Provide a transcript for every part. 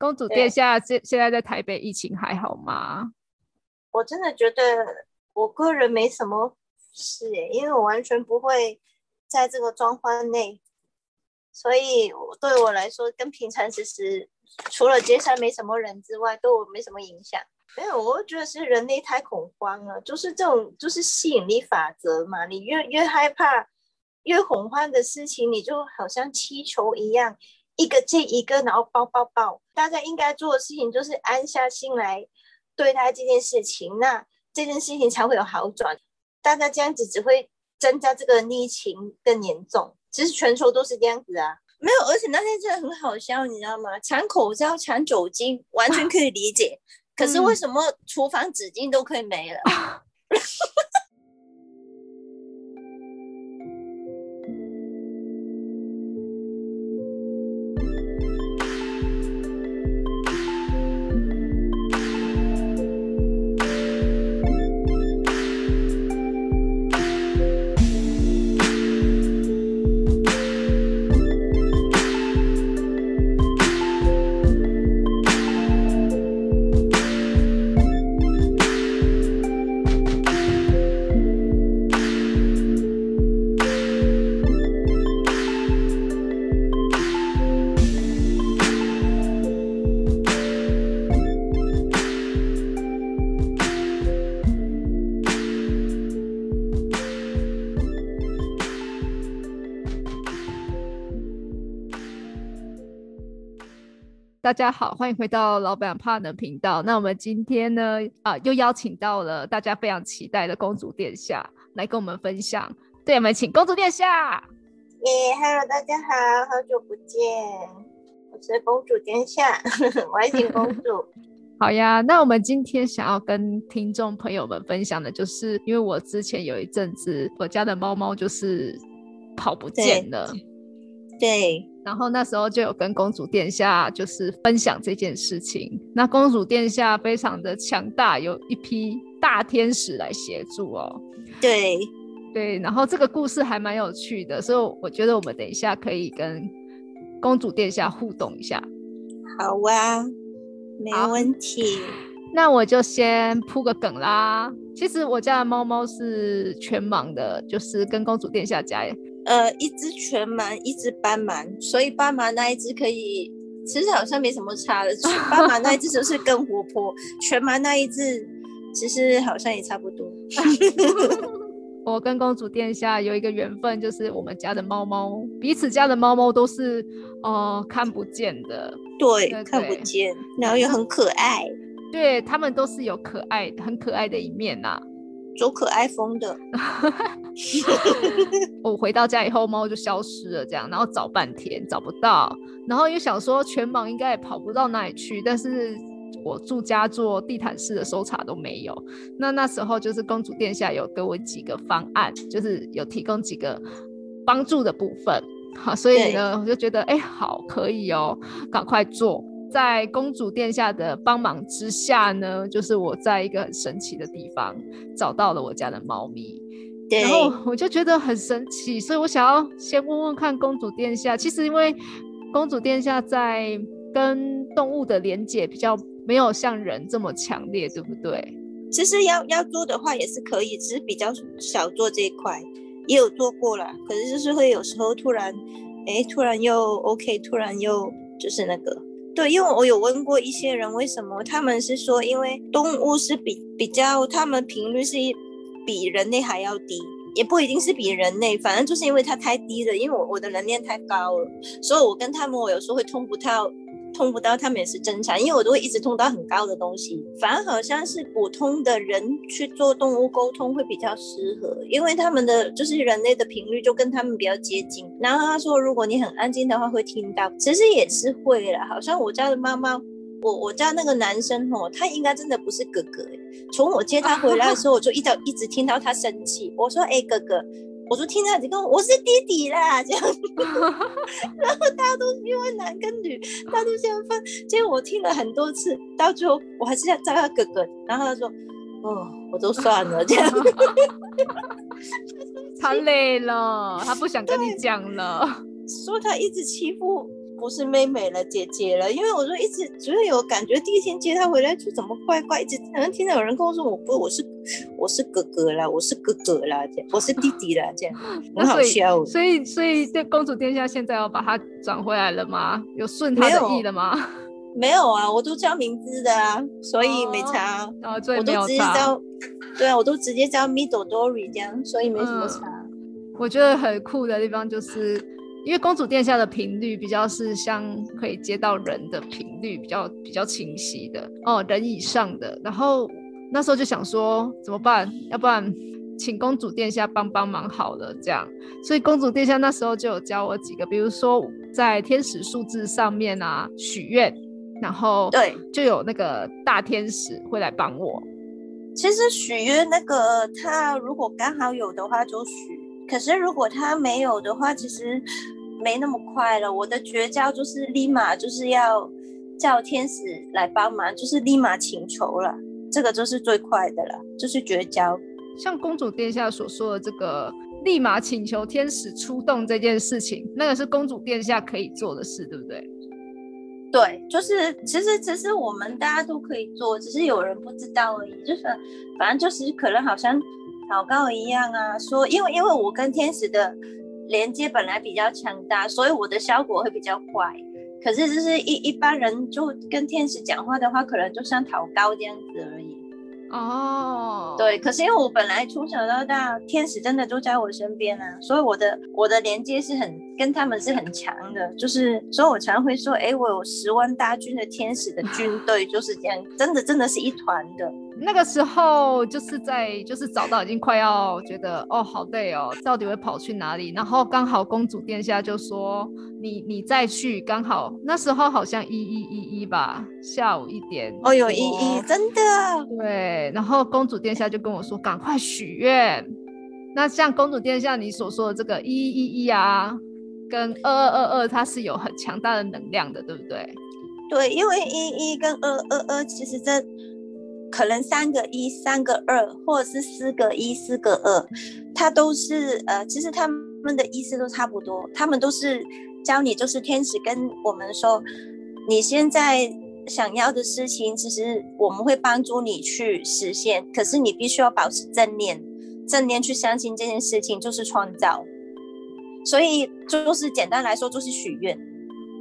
公主殿下现现在在台北疫情还好吗？我真的觉得我个人没什么事耶，因为我完全不会在这个状况内，所以对我来说跟平常其实除了街上没什么人之外，对我没什么影响。没有，我觉得是人类太恐慌了，就是这种就是吸引力法则嘛，你越越害怕。越恐慌的事情，你就好像气球一样，一个接一个，然后爆爆爆。大家应该做的事情就是安下心来对待这件事情，那这件事情才会有好转。大家这样子只会增加这个疫情更严重。其实全球都是这样子啊，没有，而且那天真的很好笑，你知道吗？抢口罩、抢酒精，完全可以理解。可是为什么厨房纸巾都可以没了？大家好，欢迎回到老板怕的频道。那我们今天呢，啊，又邀请到了大家非常期待的公主殿下来跟我们分享。对，我们请公主殿下。耶，Hello，大家好，好久不见，我是公主殿下，我请公主。好呀，那我们今天想要跟听众朋友们分享的，就是因为我之前有一阵子，我家的猫猫就是跑不见了。对。然后那时候就有跟公主殿下就是分享这件事情。那公主殿下非常的强大，有一批大天使来协助哦。对对，然后这个故事还蛮有趣的，所以我觉得我们等一下可以跟公主殿下互动一下。好啊，没问题。那我就先铺个梗啦。其实我家的猫猫是全盲的，就是跟公主殿下家。呃，一只全盲，一只斑盲，所以斑盲那一只可以，其实好像没什么差的。斑盲那一只就是更活泼，全盲那一只其实好像也差不多。我跟公主殿下有一个缘分，就是我们家的猫猫，彼此家的猫猫都是呃看不见的，对，看不见，然后又很可爱，对他们都是有可爱、很可爱的一面呐。走可爱风的，我回到家以后，猫就消失了，这样，然后找半天找不到，然后又想说全盲应该也跑不到哪里去，但是我住家做地毯式的搜查都没有。那那时候就是公主殿下有给我几个方案，就是有提供几个帮助的部分，好，所以呢，我就觉得哎，好可以哦，赶快做。在公主殿下的帮忙之下呢，就是我在一个很神奇的地方找到了我家的猫咪，然后我就觉得很神奇，所以我想要先问问看公主殿下，其实因为公主殿下在跟动物的连接比较没有像人这么强烈，对不对？其实要要做的话也是可以，只是比较少做这一块，也有做过了，可是就是会有时候突然，哎，突然又 OK，突然又就是那个。对，因为我有问过一些人，为什么他们是说，因为动物是比比较，他们频率是比人类还要低，也不一定是比人类，反正就是因为它太低了，因为我我的能量太高了，所以我跟他们我有时候会通不到。通不到，他们也是正常，因为我都会一直通到很高的东西。反而好像是普通的人去做动物沟通会比较适合，因为他们的就是人类的频率就跟他们比较接近。然后他说，如果你很安静的话会听到，其实也是会了。好像我家的猫猫，我我家那个男生哦，他应该真的不是哥哥从我接他回来的时候，我就一直一直听到他生气。我说，哎，哥哥。我就听到你跟我，我是弟弟啦，这样，然后大家都因为男跟女，大家都这样分。结果我听了很多次，到最后我还是要叫他哥哥。然后他说：“哦，我都算了，这样。”他累了，他不想跟你讲了。说他一直欺负不是妹妹了，姐姐了。因为我说一直觉得有感觉，第一天接她回来就怎么怪怪，一直好像听到有人跟我说我不，我是我是哥哥啦，我是哥哥啦，这样我是弟弟啦，这样 很好笑。所以所以这公主殿下现在要把她转回来了吗？有顺她的意了吗？没有啊，我都叫名字的啊，所以没差。哦，我都直接叫，对啊，我都直接叫 Middle Dory 这样，所以没什么差。我觉得很酷的地方就是，因为公主殿下的频率比较是像可以接到人的频率，比较比较清晰的哦，人以上的。然后那时候就想说怎么办？要不然请公主殿下帮帮忙好了，这样。所以公主殿下那时候就有教我几个，比如说在天使数字上面啊许愿。然后对，就有那个大天使会来帮我。其实许愿那个，他如果刚好有的话就许，可是如果他没有的话，其实没那么快了。我的绝招就是立马就是要叫天使来帮忙，就是立马请求了，这个就是最快的了，就是绝招。像公主殿下所说的这个立马请求天使出动这件事情，那个是公主殿下可以做的事，对不对？对，就是其实其实我们大家都可以做，只是有人不知道而已。就是反正就是可能好像祷告一样啊，说因为因为我跟天使的连接本来比较强大，所以我的效果会比较快。可是就是一一般人就跟天使讲话的话，可能就像祷告这样子而。哦，对，可是因为我本来从小到大，天使真的都在我身边啊，所以我的我的连接是很跟他们是很强的，就是所以我常会说，哎，我有十万大军的天使的军 队，就是这样，真的真的是一团的。那个时候就是在就是找到已经快要觉得哦好累哦，到底会跑去哪里？然后刚好公主殿下就说你你再去，刚好那时候好像一一一一吧，下午一点哦有一一真的对，然后公主殿下就跟我说赶快许愿。那像公主殿下你所说的这个一一一啊，跟二二二二它是有很强大的能量的，对不对？对，因为一一跟二二二其实这。可能三个一，三个二，或者是四个一，四个二，它都是呃，其实他们的意思都差不多。他们都是教你，就是天使跟我们说，你现在想要的事情，其实我们会帮助你去实现。可是你必须要保持正念，正念去相信这件事情就是创造。所以就是简单来说，就是许愿，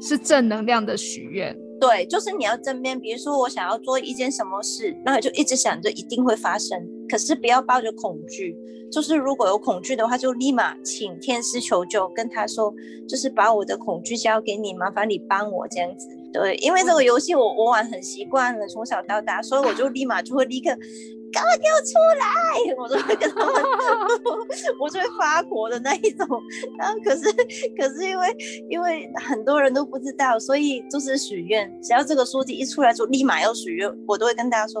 是正能量的许愿。对，就是你要正面，比如说我想要做一件什么事，那就一直想着一定会发生，可是不要抱着恐惧。就是如果有恐惧的话，就立马请天师求救，跟他说，就是把我的恐惧交给你，麻烦你帮我这样子。对，因为这个游戏我我玩很习惯了，从小到大，所以我就立马就会立刻。赶快给我出来！我就会跟他们，我就会发火的那一种。然后可是可是因为因为很多人都不知道，所以就是许愿。只要这个书籍一出来，就立马要许愿。我都会跟大家说，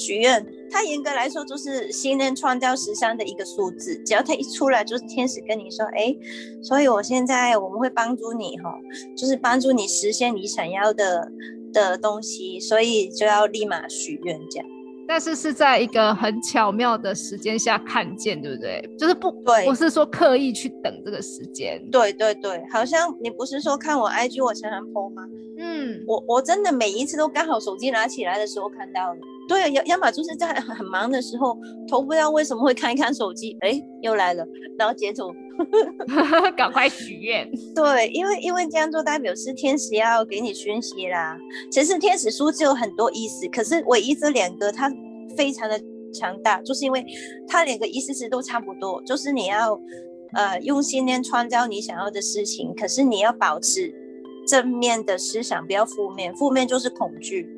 许愿。它严格来说就是新人创造实相的一个数字。只要它一出来，就是天使跟你说，哎，所以我现在我们会帮助你哈，就是帮助你实现你想要的的东西，所以就要立马许愿这样。但是是在一个很巧妙的时间下看见，对不对？就是不对，不是说刻意去等这个时间。对对对，好像你不是说看我 IG 我常常 po 吗？嗯，我我真的每一次都刚好手机拿起来的时候看到了。对，要要么就是在很忙的时候，头不知道为什么会看一看手机，哎，又来了，然后截图，赶快许愿。对，因为因为这样做代表是天使要给你讯息啦。其实天使书只有很多意思，可是唯一这两个它非常的强大，就是因为它两个意思是都差不多，就是你要呃用信念创造你想要的事情，可是你要保持。正面的思想不要负面，负面就是恐惧。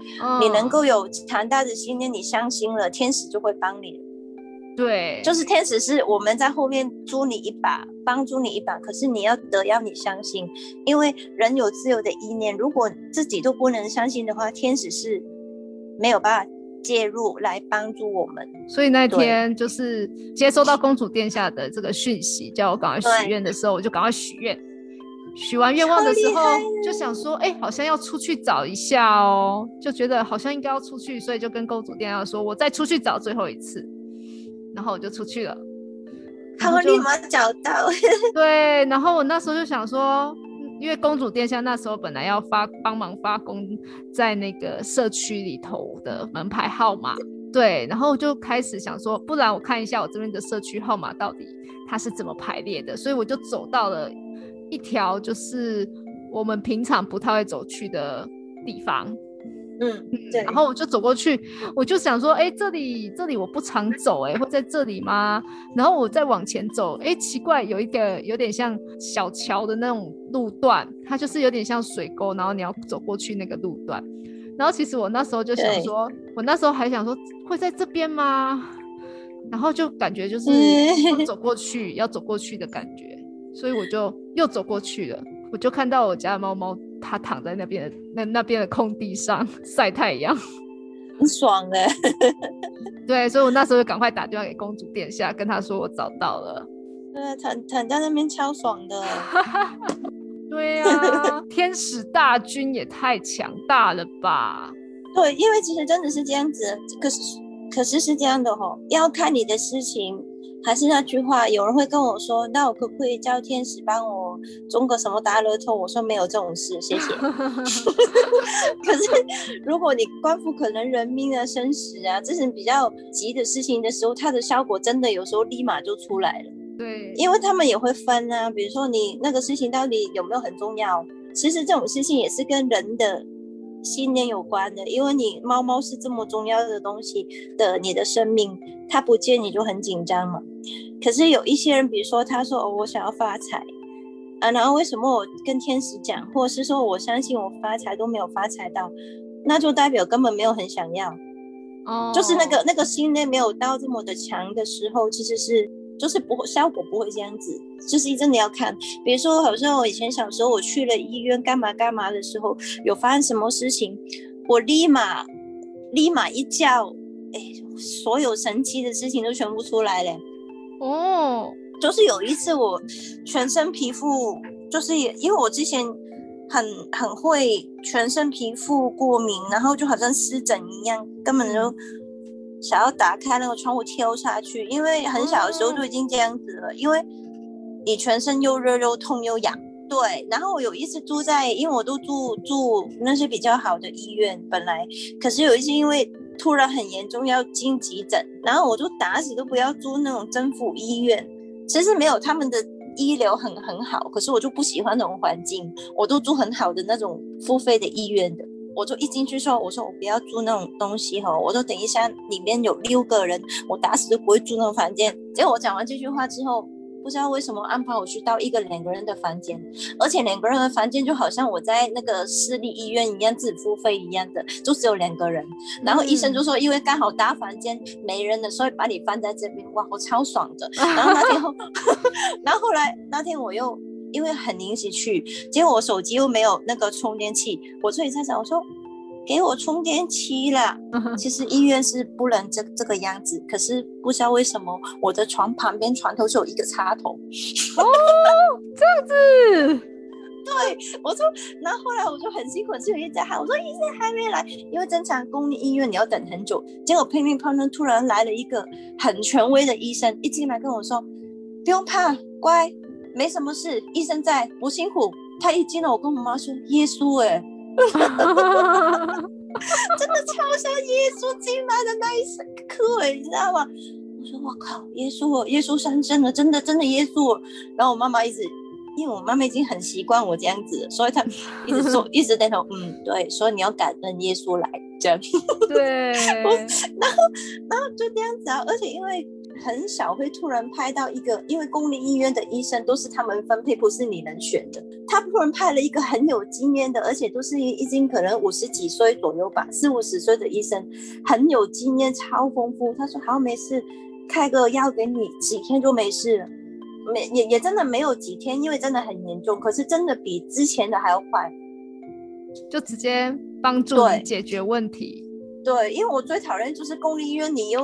你能够有强大的信念，你相信了，天使就会帮你。对，就是天使是我们在后面助你一把，帮助你一把。可是你要得要你相信，因为人有自由的意念，如果自己都不能相信的话，天使是没有办法介入来帮助我们。所以那天就是接收到公主殿下的这个讯息，叫我赶快许愿的时候，我就赶快许愿。许完愿望的时候，就想说，哎，好像要出去找一下哦，就觉得好像应该要出去，所以就跟公主殿下说，我再出去找最后一次，然后我就出去了。他们立马找到。对，然后我那时候就想说，因为公主殿下那时候本来要发帮忙发公在那个社区里头的门牌号码，对，然后就开始想说，不然我看一下我这边的社区号码到底它是怎么排列的，所以我就走到了一条就是我们平常不太会走去的地方。嗯，对。然后我就走过去，我就想说，哎，这里这里我不常走，哎，会在这里吗？然后我再往前走，哎，奇怪，有一个有点像小桥的那种路段，它就是有点像水沟，然后你要走过去那个路段。然后其实我那时候就想说，我那时候还想说会在这边吗？然后就感觉就是走过去要走过去的感觉，所以我就又走过去了。我就看到我家的猫猫，它躺在那边的那那边的空地上晒太阳，很爽哎。对，所以我那时候就赶快打电话给公主殿下，跟她说我找到了。对，躺躺在那边超爽的。对呀，天使大军也太强大了吧？对，因为其实真的是这样子，可是可是是这样的哦，要看你的事情。还是那句话，有人会跟我说：“那我可不可以叫天使帮我中个什么大乐透？”我说：“没有这种事，谢谢。”可是如果你关乎可能人命啊、生死啊，这是比较急的事情的时候，它的效果真的有时候立马就出来了。对，因为他们也会分啊，比如说你那个事情到底有没有很重要？其实这种事情也是跟人的。信念有关的，因为你猫猫是这么重要的东西的，你的生命它不见你就很紧张嘛。可是有一些人，比如说他说哦，我想要发财啊，然后为什么我跟天使讲，或者是说我相信我发财都没有发财到，那就代表根本没有很想要，哦，就是那个那个信念没有到这么的强的时候，其实是。就是不会效果不会这样子，就是真的要看。比如说，好像我以前小时候我去了医院干嘛干嘛的时候，有发生什么事情，我立马立马一叫，哎，所有神奇的事情都全部出来了。哦，就是有一次我全身皮肤，就是因为我之前很很会全身皮肤过敏，然后就好像湿疹一样，根本就。想要打开那个窗户跳下去，因为很小的时候就已经这样子了。因为你全身又热又痛又痒，对。然后我有一次住在，因为我都住住那些比较好的医院，本来可是有一次因为突然很严重要进急诊，然后我就打死都不要住那种政府医院。其实没有他们的医疗很很好，可是我就不喜欢那种环境，我都住很好的那种付费的医院的。我就一进去说，我说我不要住那种东西哈，我说等一下里面有六个人，我打死都不会住那种房间。结果我讲完这句话之后，不知道为什么安排我去到一个两个人的房间，而且两个人的房间就好像我在那个私立医院一样自付费一样的，就只有两个人。然后医生就说，因为刚好大房间没人的，所以把你放在这边。哇，我超爽的。然后那天后，然后后来那天我又。因为很临时去，结果我手机又没有那个充电器，我所以在想，我说给我充电器啦。其实医院是不能这这个样子，可是不知道为什么我的床旁边床头就有一个插头。哦，这样子。对，我说，然后后来我就很辛苦，就一直喊，我说医生还没来，因为正常公立医院你要等很久。结果拼命碰碰，突然来了一个很权威的医生，一进来跟我说，不用怕，乖。没什么事，医生在，不辛苦。他一进来，我跟我妈说：“耶稣，哎，真的超像耶稣进来的那一刻，哎，你知道吗？”我说：“我靠，耶稣，耶稣上身了，真的，真的耶稣。”然后我妈妈一直，因为我妈妈已经很习惯我这样子，所以她一直说，一直点头，嗯，对，所以你要感恩耶稣来这样。对，然后，然后就这样子啊，而且因为。很少会突然拍到一个，因为公立医院的医生都是他们分配，不是你能选的。他突然派了一个很有经验的，而且都是已经可能五十几岁左右吧，四五十岁的医生，很有经验，超丰富。他说好，没事，开个药给你，几天就没事了。没也也真的没有几天，因为真的很严重，可是真的比之前的还要快，就直接帮助你解决问题。对，因为我最讨厌就是公立医院，你又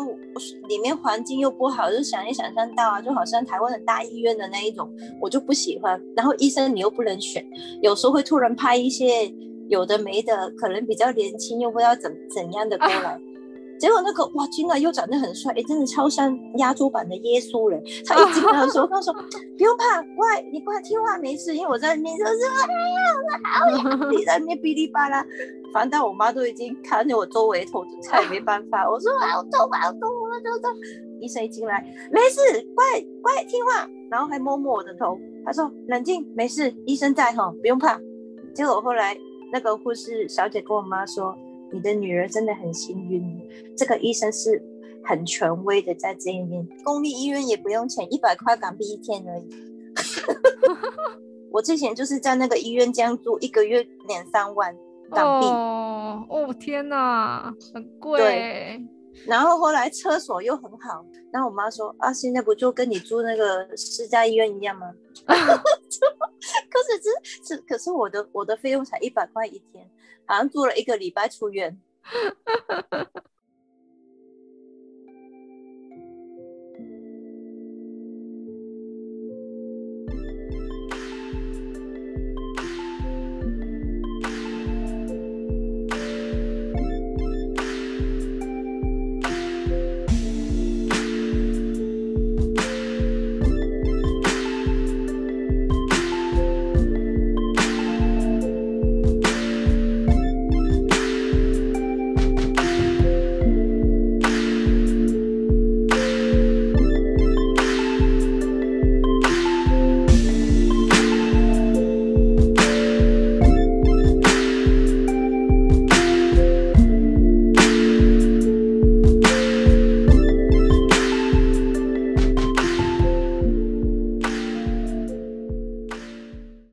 里面环境又不好，就想也想象到啊，就好像台湾的大医院的那一种，我就不喜欢。然后医生你又不能选，有时候会突然拍一些有的没的，可能比较年轻又不知道怎怎样的过来。结果那个哇，进来又长得很帅，哎，真的超像亚洲版的耶稣人。他 一进来的时候，他说不用怕，乖，你乖听话没事，因为我在那边说是哎呀，好呀，你在那边哔哩吧啦。反正我妈都已经看着我周围头，她也没办法。我说好痛，好痛，好痛，痛。医生一进来，没事，乖乖听话，然后还摸摸我的头。他说冷静，没事，医生在哈，不用怕。结果后来那个护士小姐跟我妈说。你的女儿真的很幸运，这个医生是很权威的，在这一面公立医院也不用钱，一百块港币一天而已。我之前就是在那个医院这样住，一个月两三万港币。哦哦天哪，很贵。对。然后后来厕所又很好，然后我妈说啊，现在不就跟你住那个私家医院一样吗？可是只是可是我的我的费用才一百块一天。好像住了一个礼拜出院，